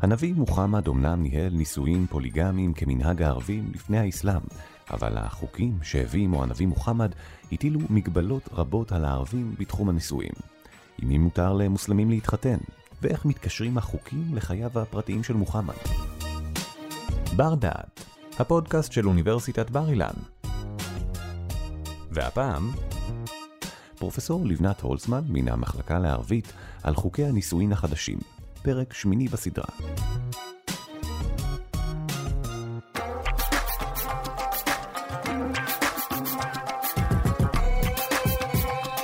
הנביא מוחמד אמנם ניהל נישואים פוליגמיים כמנהג הערבים לפני האסלאם, אבל החוקים שהביא עמו הנביא מוחמד הטילו מגבלות רבות על הערבים בתחום הנישואים. עם מי מותר למוסלמים להתחתן, ואיך מתקשרים החוקים לחייו הפרטיים של מוחמד. בר דעת, הפודקאסט של אוניברסיטת בר אילן. והפעם, פרופסור לבנת הולצמן מן המחלקה לערבית על חוקי הנישואין החדשים, פרק שמיני בסדרה.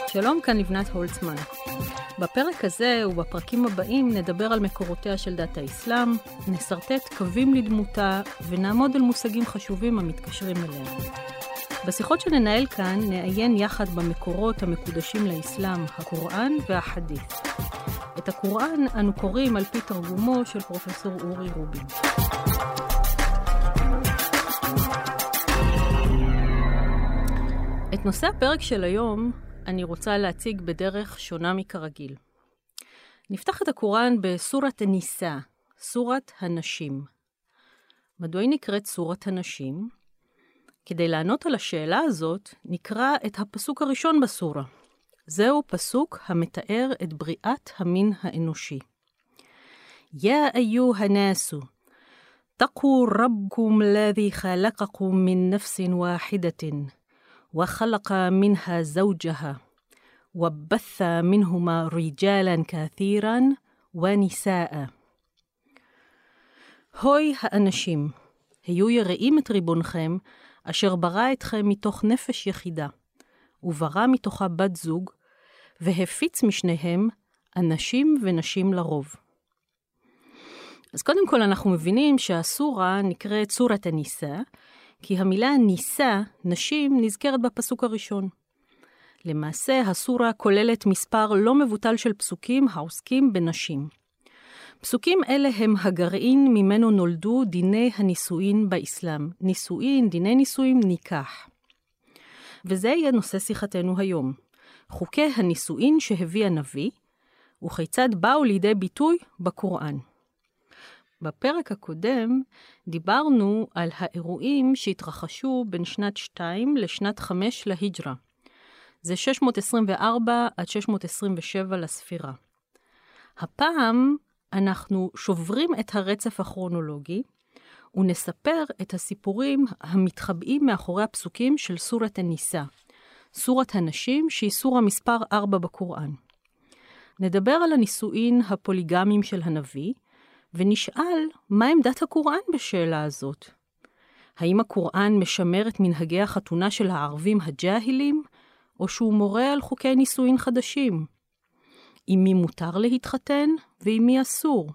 שלום, כאן לבנת הולצמן. בפרק הזה ובפרקים הבאים נדבר על מקורותיה של דת האסלאם, נסרטט קווים לדמותה ונעמוד על מושגים חשובים המתקשרים אליה. בשיחות שננהל כאן נעיין יחד במקורות המקודשים לאסלאם, הקוראן והחדית'. את הקוראן אנו קוראים על פי תרגומו של פרופסור אורי רובין. את נושא הפרק של היום אני רוצה להציג בדרך שונה מכרגיל. נפתח את הקוראן בסורת הניסה, סורת הנשים. מדוע היא נקראת סורת הנשים? כדי לענות על השאלה הזאת, נקרא את הפסוק הראשון בסורה. זהו פסוק המתאר את בריאת המין האנושי. يا أيها الناس اتقوا ربكم الذي خلقكم من نفس واحدة وخلق منها زوجها وبث منهما رجالا كثيرا ونساء هوي האנשים, היו יראים את ריבונכם, אשר ברא אתכם מתוך נפש יחידה. וברא מתוכה בת זוג, והפיץ משניהם אנשים ונשים לרוב. אז קודם כל אנחנו מבינים שהסורה נקראת סורת הניסה, כי המילה ניסה, נשים, נזכרת בפסוק הראשון. למעשה, הסורה כוללת מספר לא מבוטל של פסוקים העוסקים בנשים. פסוקים אלה הם הגרעין ממנו נולדו דיני הנישואין באסלאם. נישואין, דיני נישואין, ניקח. וזה יהיה נושא שיחתנו היום. חוקי הנישואין שהביא הנביא, וכיצד באו לידי ביטוי בקוראן. בפרק הקודם דיברנו על האירועים שהתרחשו בין שנת 2 לשנת 5 להיג'רה. זה 624 עד 627 לספירה. הפעם אנחנו שוברים את הרצף הכרונולוגי ונספר את הסיפורים המתחבאים מאחורי הפסוקים של סורת הניסה, סורת הנשים שהיא סורה מספר 4 בקוראן. נדבר על הנישואין הפוליגמיים של הנביא, ונשאל מה עמדת הקוראן בשאלה הזאת. האם הקוראן משמר את מנהגי החתונה של הערבים הג'אהילים, או שהוא מורה על חוקי נישואין חדשים? עם מי מותר להתחתן ועם מי אסור?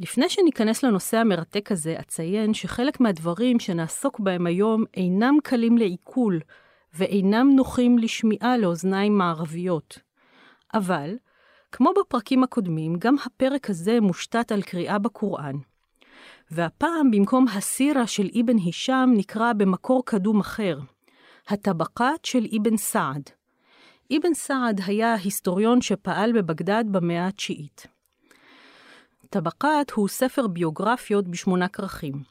לפני שניכנס לנושא המרתק הזה, אציין שחלק מהדברים שנעסוק בהם היום אינם קלים לעיכול ואינם נוחים לשמיעה לאוזניים מערביות. אבל, כמו בפרקים הקודמים, גם הפרק הזה מושתת על קריאה בקוראן. והפעם, במקום הסירה של אבן הישאם, נקרא במקור קדום אחר, הטבקת של אבן סעד. אבן סעד היה היסטוריון שפעל בבגדד במאה התשיעית. טבקת הוא ספר ביוגרפיות בשמונה כרכים.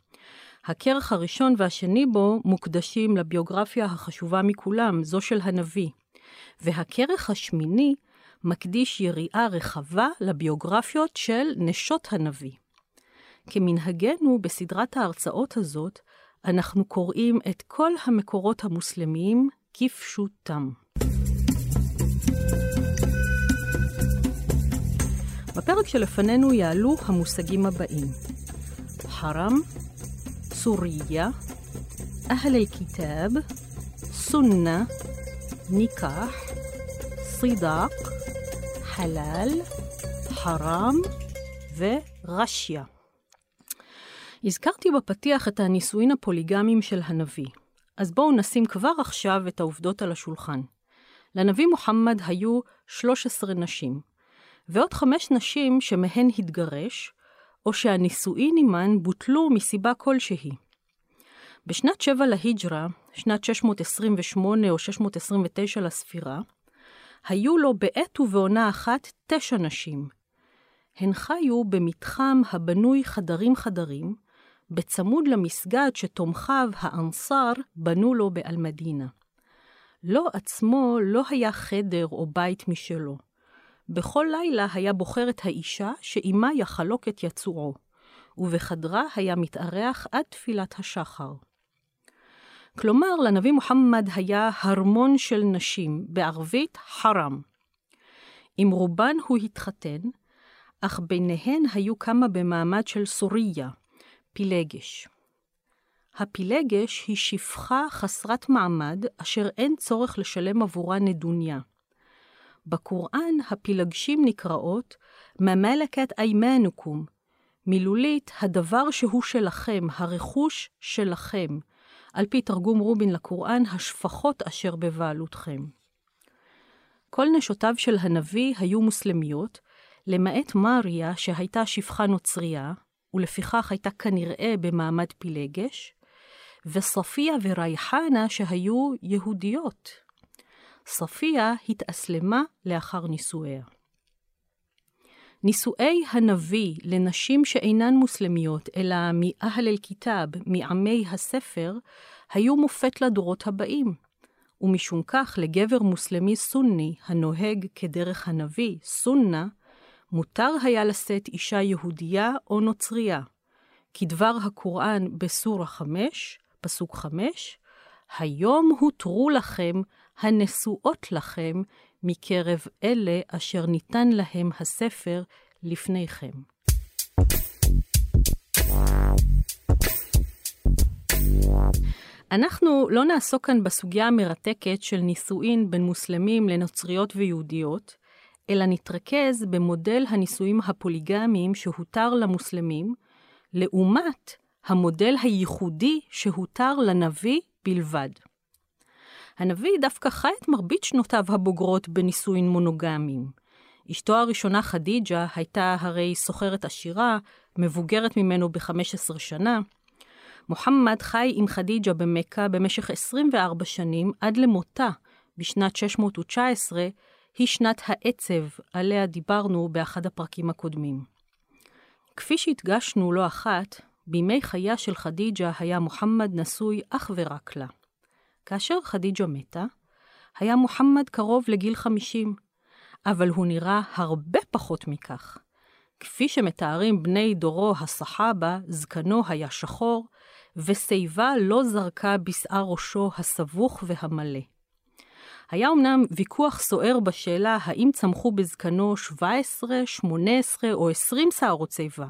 הכרך הראשון והשני בו מוקדשים לביוגרפיה החשובה מכולם, זו של הנביא. והכרך השמיני מקדיש יריעה רחבה לביוגרפיות של נשות הנביא. כמנהגנו בסדרת ההרצאות הזאת, אנחנו קוראים את כל המקורות המוסלמיים כפשוטם. בפרק שלפנינו יעלו המושגים הבאים: חרם, סוריה, אהל אל-כיתאב, סונה, ניקח, סידאק, חלל, חרם ורשיה. הזכרתי בפתיח את הנישואין הפוליגמיים של הנביא, אז בואו נשים כבר עכשיו את העובדות על השולחן. לנביא מוחמד היו 13 נשים, ועוד חמש נשים שמהן התגרש, או שהנישואין עימן בוטלו מסיבה כלשהי. בשנת 7 להיג'רה, שנת 628 או 629 לספירה, היו לו בעת ובעונה אחת תשע נשים. הן חיו במתחם הבנוי חדרים-חדרים, בצמוד למסגד שתומכיו האנסר בנו לו באלמדינה. לו עצמו לא היה חדר או בית משלו. בכל לילה היה בוחר את האישה שעימה יחלוק את יצועו, ובחדרה היה מתארח עד תפילת השחר. כלומר, לנביא מוחמד היה הרמון של נשים, בערבית חרם. עם רובן הוא התחתן, אך ביניהן היו כמה במעמד של סוריה, פילגש. הפילגש היא שפחה חסרת מעמד, אשר אין צורך לשלם עבורה נדוניה. בקוראן הפילגשים נקראות ממלכת איימנוקום, מילולית הדבר שהוא שלכם, הרכוש שלכם, על פי תרגום רובין לקוראן, השפחות אשר בבעלותכם. כל נשותיו של הנביא היו מוסלמיות, למעט מריה שהייתה שפחה נוצרייה, ולפיכך הייתה כנראה במעמד פילגש, וסופיה ורייחנה שהיו יהודיות. סופיה התאסלמה לאחר נישואיה. נישואי הנביא לנשים שאינן מוסלמיות, אלא מאהל אל-כיתאב, מעמי הספר, היו מופת לדורות הבאים. ומשום כך, לגבר מוסלמי סוני, הנוהג כדרך הנביא, סונה, מותר היה לשאת אישה יהודייה או נוצרייה. כדבר הקוראן בסורה 5, פסוק 5, היום הותרו לכם הנשואות לכם מקרב אלה אשר ניתן להם הספר לפניכם. אנחנו לא נעסוק כאן בסוגיה המרתקת של נישואין בין מוסלמים לנוצריות ויהודיות, אלא נתרכז במודל הנישואים הפוליגמיים שהותר למוסלמים, לעומת המודל הייחודי שהותר לנביא בלבד. הנביא דווקא חי את מרבית שנותיו הבוגרות בנישואין מונוגמיים. אשתו הראשונה, חדיג'ה, הייתה הרי סוחרת עשירה, מבוגרת ממנו ב-15 שנה. מוחמד חי עם חדיג'ה במכה במשך 24 שנים עד למותה בשנת 619, היא שנת העצב, עליה דיברנו באחד הפרקים הקודמים. כפי שהדגשנו לא אחת, בימי חייה של חדיג'ה היה מוחמד נשוי אך ורק לה. כאשר חדיג'ה מתה, היה מוחמד קרוב לגיל 50, אבל הוא נראה הרבה פחות מכך. כפי שמתארים בני דורו הסחאבה, זקנו היה שחור, ושיבה לא זרקה בשער ראשו הסבוך והמלא. היה אמנם ויכוח סוער בשאלה האם צמחו בזקנו 17, 18 או 20 שערות שיבה,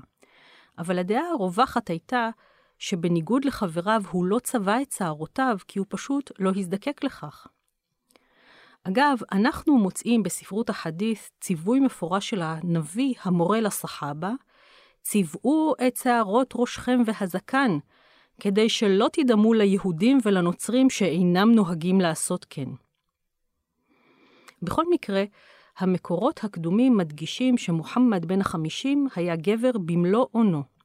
אבל הדעה הרווחת הייתה שבניגוד לחבריו הוא לא צבע את שערותיו כי הוא פשוט לא הזדקק לכך. אגב, אנחנו מוצאים בספרות החדית' ציווי מפורש של הנביא המורה לסחאבה, צבעו את שערות ראשכם והזקן, כדי שלא תדמו ליהודים ולנוצרים שאינם נוהגים לעשות כן. בכל מקרה, המקורות הקדומים מדגישים שמוחמד בן החמישים היה גבר במלוא אונו.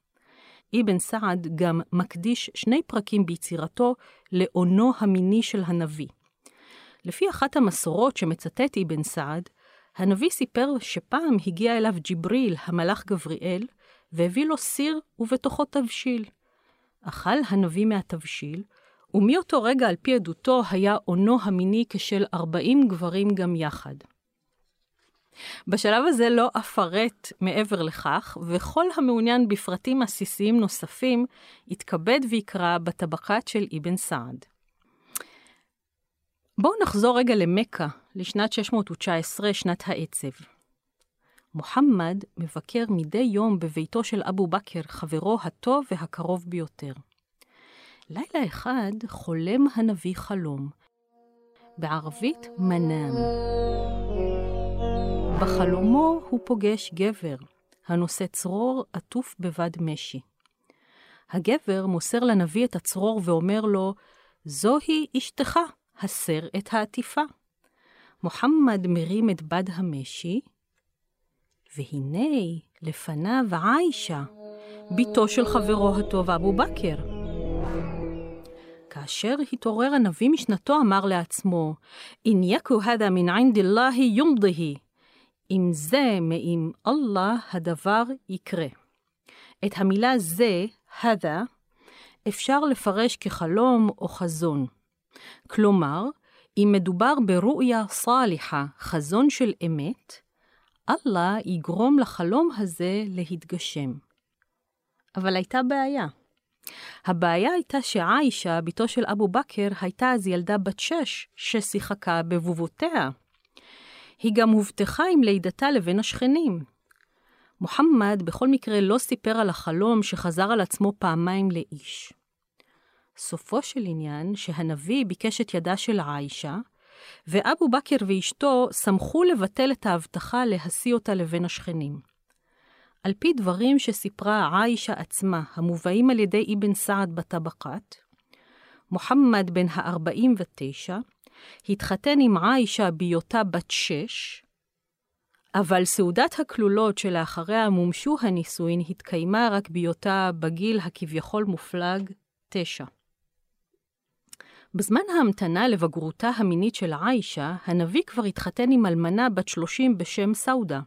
אבן סעד גם מקדיש שני פרקים ביצירתו לאונו המיני של הנביא. לפי אחת המסורות שמצטט אבן סעד, הנביא סיפר שפעם הגיע אליו ג'יבריל, המלאך גבריאל, והביא לו סיר ובתוכו תבשיל. אכל הנביא מהתבשיל, ומאותו רגע על פי עדותו היה אונו המיני כשל ארבעים גברים גם יחד. בשלב הזה לא אפרט מעבר לכך, וכל המעוניין בפרטים עסיסיים נוספים, יתכבד ויקרא בטבחת של אבן סעד. בואו נחזור רגע למכה, לשנת 619, שנת העצב. מוחמד מבקר מדי יום בביתו של אבו בכר, חברו הטוב והקרוב ביותר. לילה אחד חולם הנביא חלום, בערבית מנאם. בחלומו הוא פוגש גבר, הנושא צרור עטוף בבד משי. הגבר מוסר לנביא את הצרור ואומר לו, זוהי אשתך, הסר את העטיפה. מוחמד מרים את בד המשי, והנה לפניו עיישה, בתו של חברו הטוב אבו בכר. כאשר התעורר הנביא משנתו, אמר לעצמו, אם יקו הדה מן עינד אללה יומדהי. אם זה מעם אללה הדבר יקרה. את המילה זה, הדה, אפשר לפרש כחלום או חזון. כלומר, אם מדובר ברואיה סאליחה, חזון של אמת, אללה יגרום לחלום הזה להתגשם. אבל הייתה בעיה. הבעיה הייתה שעאישה, בתו של אבו בכר, הייתה אז ילדה בת שש, ששיחקה בבובותיה. היא גם הובטחה עם לידתה לבין השכנים. מוחמד בכל מקרה לא סיפר על החלום שחזר על עצמו פעמיים לאיש. סופו של עניין שהנביא ביקש את ידה של עיישה, ואבו בכר ואשתו שמחו לבטל את ההבטחה להשיא אותה לבין השכנים. על פי דברים שסיפרה עיישה עצמה, המובאים על ידי אבן סעד בטבקת, מוחמד בן ה-49 התחתן עם עיישה בהיותה בת שש, אבל סעודת הכלולות שלאחריה מומשו הנישואין התקיימה רק בהיותה בגיל הכביכול מופלג תשע. בזמן ההמתנה לבגרותה המינית של עיישה, הנביא כבר התחתן עם אלמנה בת 30 בשם סעודה,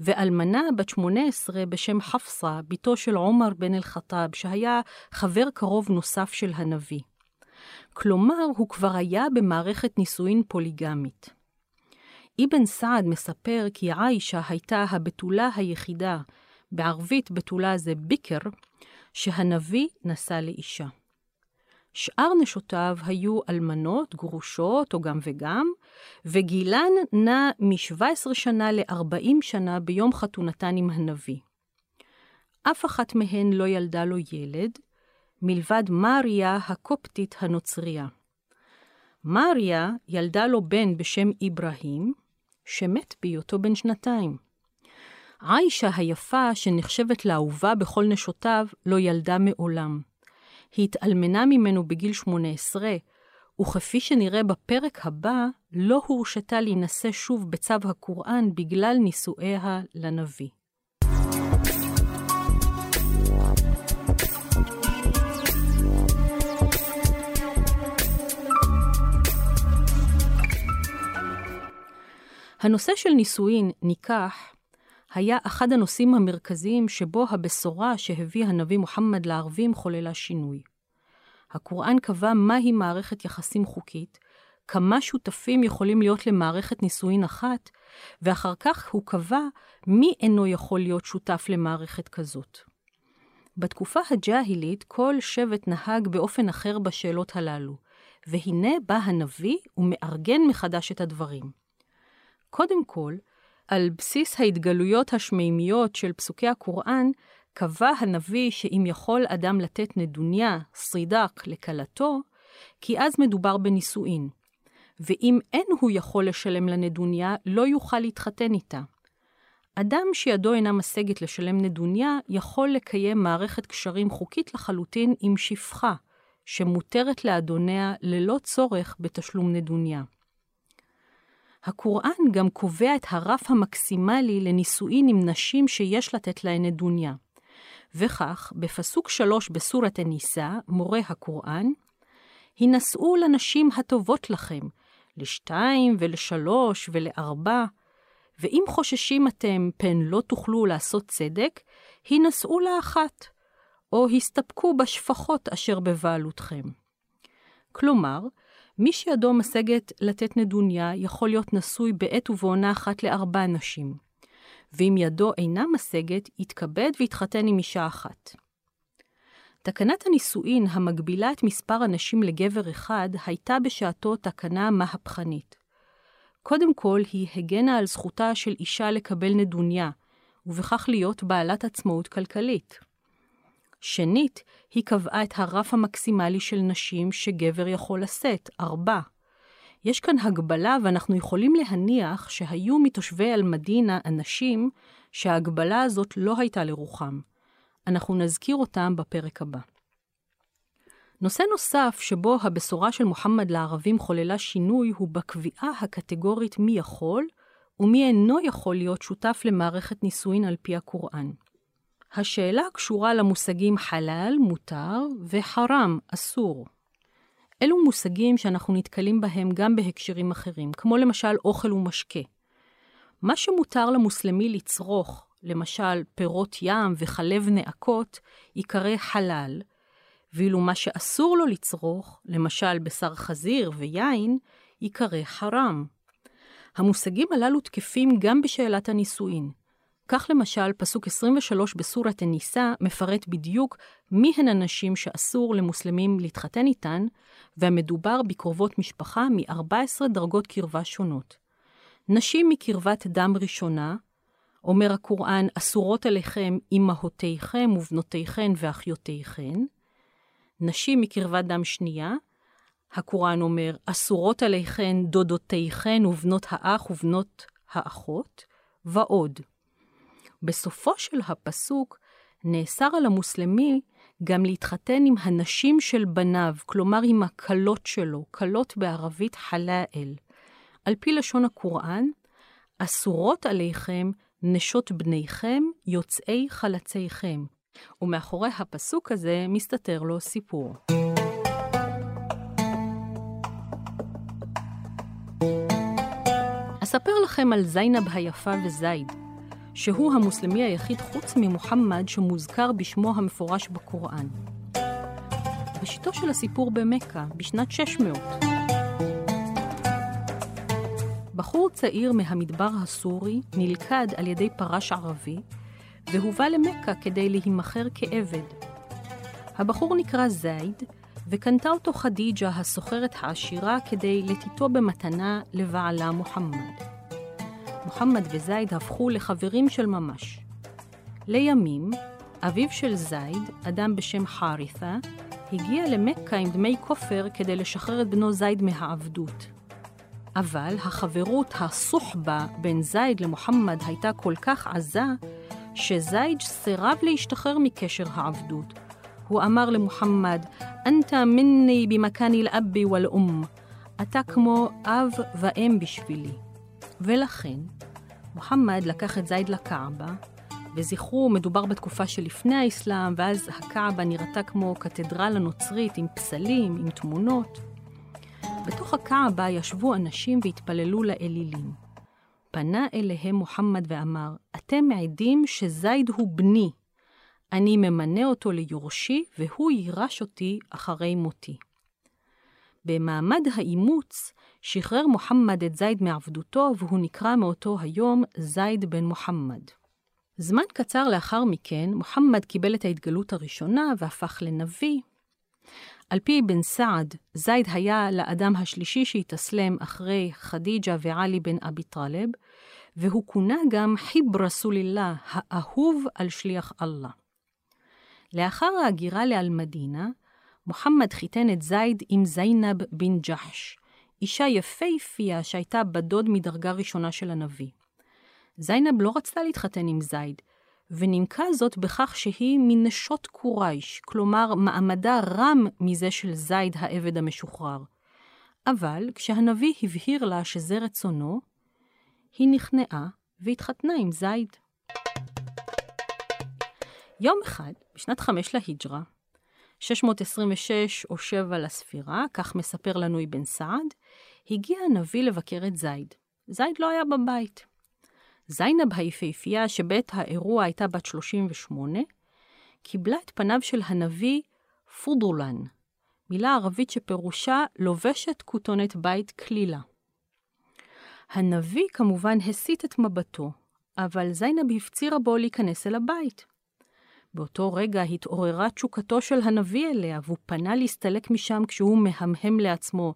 ואלמנה בת 18 בשם חפסה, בתו של עומר בן אל-חטאב, שהיה חבר קרוב נוסף של הנביא. כלומר, הוא כבר היה במערכת נישואין פוליגמית. אבן סעד מספר כי עיישה הייתה הבתולה היחידה, בערבית בתולה זה ביקר, שהנביא נשא לאישה. שאר נשותיו היו אלמנות, גרושות או גם וגם, וגילן נע מ-17 שנה ל-40 שנה ביום חתונתן עם הנביא. אף אחת מהן לא ילדה לו ילד, מלבד מריה הקופטית הנוצריה. מריה ילדה לו בן בשם אברהים, שמת בהיותו בן שנתיים. עיישה היפה, שנחשבת לאהובה בכל נשותיו, לא ילדה מעולם. היא התאלמנה ממנו בגיל 18, וכפי שנראה בפרק הבא, לא הורשתה להינשא שוב בצו הקוראן בגלל נישואיה לנביא. הנושא של נישואין, ניקח, היה אחד הנושאים המרכזיים שבו הבשורה שהביא הנביא מוחמד לערבים חוללה שינוי. הקוראן קבע מהי מערכת יחסים חוקית, כמה שותפים יכולים להיות למערכת נישואין אחת, ואחר כך הוא קבע מי אינו יכול להיות שותף למערכת כזאת. בתקופה הג'אהילית כל שבט נהג באופן אחר בשאלות הללו, והנה בא הנביא ומארגן מחדש את הדברים. קודם כל, על בסיס ההתגלויות השמימיות של פסוקי הקוראן, קבע הנביא שאם יכול אדם לתת נדוניה, סרידק, לכלתו, כי אז מדובר בנישואין. ואם אין הוא יכול לשלם לנדוניה, לא יוכל להתחתן איתה. אדם שידו אינה משגת לשלם נדוניה, יכול לקיים מערכת קשרים חוקית לחלוטין עם שפחה, שמותרת לאדוניה ללא צורך בתשלום נדוניה. הקוראן גם קובע את הרף המקסימלי לנישואין עם נשים שיש לתת להן נדוניה. וכך, בפסוק שלוש בסורת הניסה, מורה הקוראן, הנשאו לנשים הטובות לכם, לשתיים ולשלוש ולארבע, ואם חוששים אתם פן לא תוכלו לעשות צדק, הנשאו לאחת, או הסתפקו בשפחות אשר בבעלותכם. כלומר, מי שידו משגת לתת נדוניה יכול להיות נשוי בעת ובעונה אחת לארבע נשים. ואם ידו אינה משגת, יתכבד ויתחתן עם אישה אחת. תקנת הנישואין המגבילה את מספר הנשים לגבר אחד, הייתה בשעתו תקנה מהפכנית. קודם כל, היא הגנה על זכותה של אישה לקבל נדוניה, ובכך להיות בעלת עצמאות כלכלית. שנית, היא קבעה את הרף המקסימלי של נשים שגבר יכול לשאת, ארבע. יש כאן הגבלה ואנחנו יכולים להניח שהיו מתושבי אל-מדינה אנשים שההגבלה הזאת לא הייתה לרוחם. אנחנו נזכיר אותם בפרק הבא. נושא נוסף שבו הבשורה של מוחמד לערבים חוללה שינוי הוא בקביעה הקטגורית מי יכול ומי אינו יכול להיות שותף למערכת נישואין על פי הקוראן. השאלה קשורה למושגים חלל, מותר, וחרם, אסור. אלו מושגים שאנחנו נתקלים בהם גם בהקשרים אחרים, כמו למשל אוכל ומשקה. מה שמותר למוסלמי לצרוך, למשל פירות ים וחלב נאקות, ייקרא חלל, ואילו מה שאסור לו לצרוך, למשל בשר חזיר ויין, ייקרא חרם. המושגים הללו תקפים גם בשאלת הנישואין. כך למשל, פסוק 23 בסורת א-ניסא מפרט בדיוק מי הן הנשים שאסור למוסלמים להתחתן איתן, והמדובר בקרובות משפחה מ-14 דרגות קרבה שונות. נשים מקרבת דם ראשונה, אומר הקוראן, אסורות עליכם אמהותיכם ובנותיכן ואחיותיכן. נשים מקרבת דם שנייה, הקוראן אומר, אסורות עליכן דודותיכן ובנות האח ובנות האחות, ועוד. בסופו של הפסוק נאסר על המוסלמי גם להתחתן עם הנשים של בניו, כלומר עם הכלות שלו, כלות בערבית חלאל. על פי לשון הקוראן, אסורות עליכם נשות בניכם, יוצאי חלציכם. ומאחורי הפסוק הזה מסתתר לו סיפור. אספר לכם על זיינב היפה וזייד, שהוא המוסלמי היחיד חוץ ממוחמד שמוזכר בשמו המפורש בקוראן. ראשיתו של הסיפור במכה, בשנת 600. בחור צעיר מהמדבר הסורי נלכד על ידי פרש ערבי, והובא למכה כדי להימכר כעבד. הבחור נקרא זייד, וקנתה אותו חדיג'ה, הסוחרת העשירה, כדי לתיתו במתנה לבעלה מוחמד. מוחמד וזייד הפכו לחברים של ממש. לימים, אביו של זייד, אדם בשם חרית'ה, הגיע למכה עם דמי כופר כדי לשחרר את בנו זייד מהעבדות. אבל החברות הסוחבה בין זייד למוחמד הייתה כל כך עזה, שזייד סירב להשתחרר מקשר העבדות. הוא אמר למוחמד, אנת מיני במכני לאבי ולאום. אתה כמו אב ואם בשבילי. ולכן, מוחמד לקח את זייד לקעבה, וזכרו, מדובר בתקופה שלפני האסלאם, ואז הקעבה נראתה כמו קתדרלה נוצרית עם פסלים, עם תמונות. בתוך הקעבה ישבו אנשים והתפללו לאלילים. פנה אליהם מוחמד ואמר, אתם מעידים שזייד הוא בני. אני ממנה אותו ליורשי, והוא יירש אותי אחרי מותי. במעמד האימוץ שחרר מוחמד את זייד מעבדותו, והוא נקרא מאותו היום זייד בן מוחמד. זמן קצר לאחר מכן, מוחמד קיבל את ההתגלות הראשונה והפך לנביא. על פי בן סעד, זייד היה לאדם השלישי שהתאסלם אחרי חדיג'ה ועלי בן אבי טלב, והוא כונה גם חיב רסולילlah, האהוב על שליח אללה. לאחר ההגירה לאל-מדינה, מוחמד חיתן את זייד עם זיינב בן ג'חש, אישה יפהפייה שהייתה בדוד מדרגה ראשונה של הנביא. זיינב לא רצתה להתחתן עם זייד, ונימקה זאת בכך שהיא מנשות קורייש, כלומר מעמדה רם מזה של זייד העבד המשוחרר. אבל כשהנביא הבהיר לה שזה רצונו, היא נכנעה והתחתנה עם זייד. יום אחד, בשנת חמש להיג'רה, 626 או 7 לספירה, כך מספר לנו אבן סעד, הגיע הנביא לבקר את זייד. זייד לא היה בבית. זיינב היפהפייה, שבעת האירוע הייתה בת 38, קיבלה את פניו של הנביא פודולן, מילה ערבית שפירושה לובשת כותונת בית כלילה. הנביא כמובן הסיט את מבטו, אבל זיינב הפצירה בו להיכנס אל הבית. באותו רגע התעוררה תשוקתו של הנביא אליה, והוא פנה להסתלק משם כשהוא מהמהם לעצמו,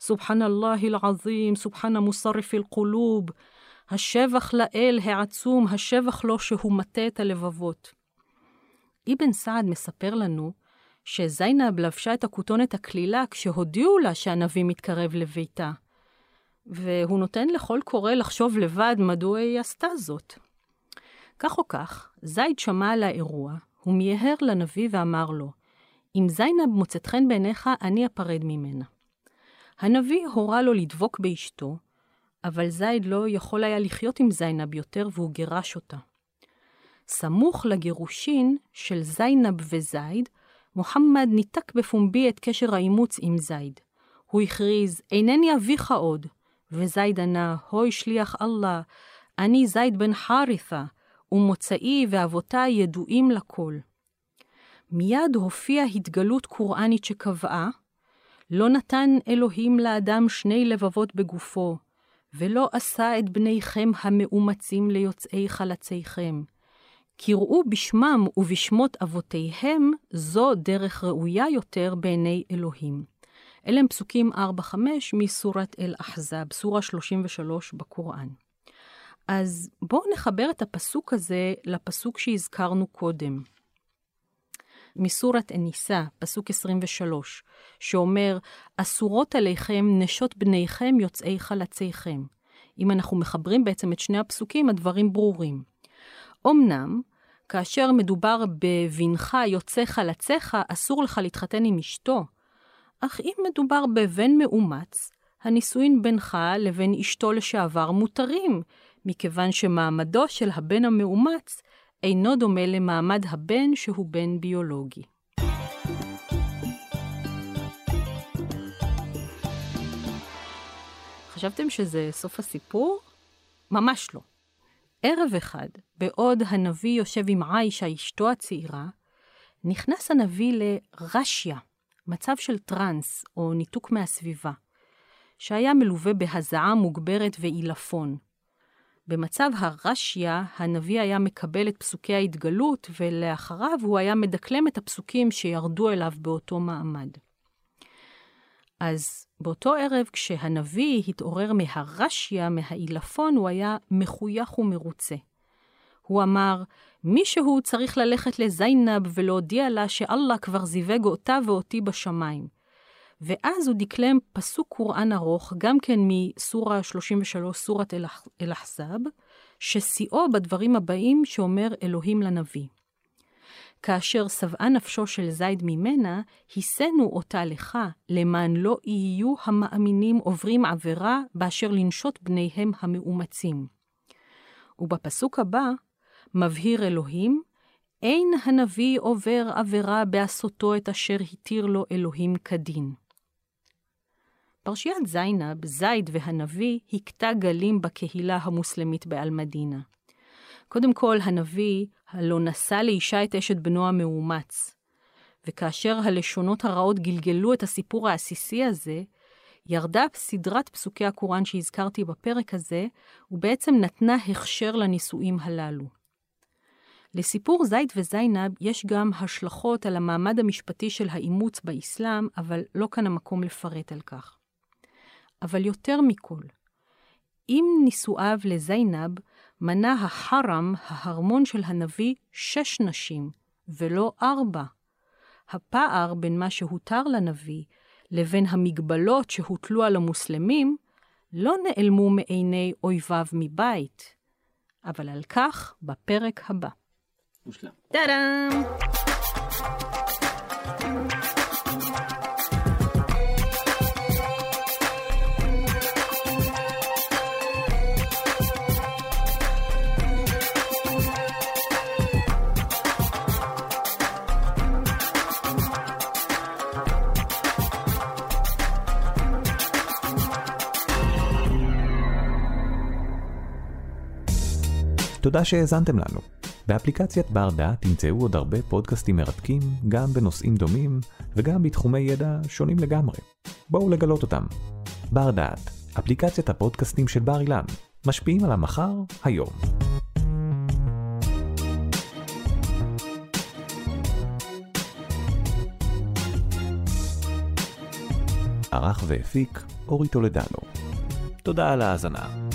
סובחן אללה אל-עזים, סובחן המוסרף אל-קולוב, השבח לאל העצום, השבח לו שהוא מטה את הלבבות. אבן סעד מספר לנו שזיינב לבשה את הכותונת הקלילה כשהודיעו לה שהנביא מתקרב לביתה. והוא נותן לכל קורא לחשוב לבד מדוע היא עשתה זאת. כך או כך, זייד שמע על האירוע, הוא מיהר לנביא ואמר לו, אם זיינב מוצאת חן בעיניך, אני אפרד ממנה. הנביא הורה לו לדבוק באשתו, אבל זייד לא יכול היה לחיות עם זיינב יותר והוא גירש אותה. סמוך לגירושין של זיינב וזייד, מוחמד ניתק בפומבי את קשר האימוץ עם זייד. הוא הכריז, אינני אביך עוד, וזייד ענה, הוי שליח אללה, אני זייד בן חרית'ה, ומוצאי ואבותיי ידועים לכל. מיד הופיעה התגלות קוראנית שקבעה, לא נתן אלוהים לאדם שני לבבות בגופו, ולא עשה את בניכם המאומצים ליוצאי חלציכם. קראו בשמם ובשמות אבותיהם, זו דרך ראויה יותר בעיני אלוהים. אלה הם פסוקים 4-5 מסורת אל-אחזב, סורה 33 בקוראן. אז בואו נחבר את הפסוק הזה לפסוק שהזכרנו קודם. מסורת אניסה, פסוק 23, שאומר, אסורות עליכם נשות בניכם יוצאי חלציכם. אם אנחנו מחברים בעצם את שני הפסוקים, הדברים ברורים. אמנם, כאשר מדובר בבנך יוצא חלציך, אסור לך להתחתן עם אשתו. אך אם מדובר בבן מאומץ, הנישואין בינך לבין אשתו לשעבר מותרים, מכיוון שמעמדו של הבן המאומץ אינו דומה למעמד הבן שהוא בן ביולוגי. חשבתם שזה סוף הסיפור? ממש לא. ערב אחד, בעוד הנביא יושב עם עיישה, אשתו הצעירה, נכנס הנביא לרשיה, מצב של טראנס או ניתוק מהסביבה, שהיה מלווה בהזעה מוגברת ועילפון. במצב הרשיה, הנביא היה מקבל את פסוקי ההתגלות, ולאחריו הוא היה מדקלם את הפסוקים שירדו אליו באותו מעמד. אז באותו ערב, כשהנביא התעורר מהרשיה, מהעילפון, הוא היה מחוייך ומרוצה. הוא אמר, מישהו צריך ללכת לזיינב ולהודיע לה שאללה כבר זיווג אותה ואותי בשמיים. ואז הוא דקלם פסוק קוראן ארוך, גם כן מסורה 33, סורת אל-אחזב, ששיאו בדברים הבאים שאומר אלוהים לנביא. כאשר שבעה נפשו של זייד ממנה, הישנו אותה לך, למען לא יהיו המאמינים עוברים עבירה באשר לנשות בניהם המאומצים. ובפסוק הבא, מבהיר אלוהים, אין הנביא עובר עבירה בעשותו את אשר התיר לו אלוהים כדין. פרשיית זיינב, זייד והנביא, הכתה גלים בקהילה המוסלמית באלמדינה. קודם כל, הנביא הלא נשא לאישה את אשת בנו המאומץ. וכאשר הלשונות הרעות גלגלו את הסיפור העסיסי הזה, ירדה סדרת פסוקי הקוראן שהזכרתי בפרק הזה, ובעצם נתנה הכשר לנישואים הללו. לסיפור זית וזיינב יש גם השלכות על המעמד המשפטי של האימוץ באסלאם, אבל לא כאן המקום לפרט על כך. אבל יותר מכל, עם נישואיו לזיינב, מנה החרם, ההרמון של הנביא, שש נשים, ולא ארבע. הפער בין מה שהותר לנביא לבין המגבלות שהוטלו על המוסלמים, לא נעלמו מעיני אויביו מבית. אבל על כך בפרק הבא. מושלם. טאדאם! תודה שהאזנתם לנו. באפליקציית בר דעת תמצאו עוד הרבה פודקאסטים מרתקים, גם בנושאים דומים, וגם בתחומי ידע שונים לגמרי. בואו לגלות אותם. בר דעת, אפליקציית הפודקאסטים של בר אילן, משפיעים על המחר, היום. ערך והפיק אורי טולדנו. תודה על ההאזנה.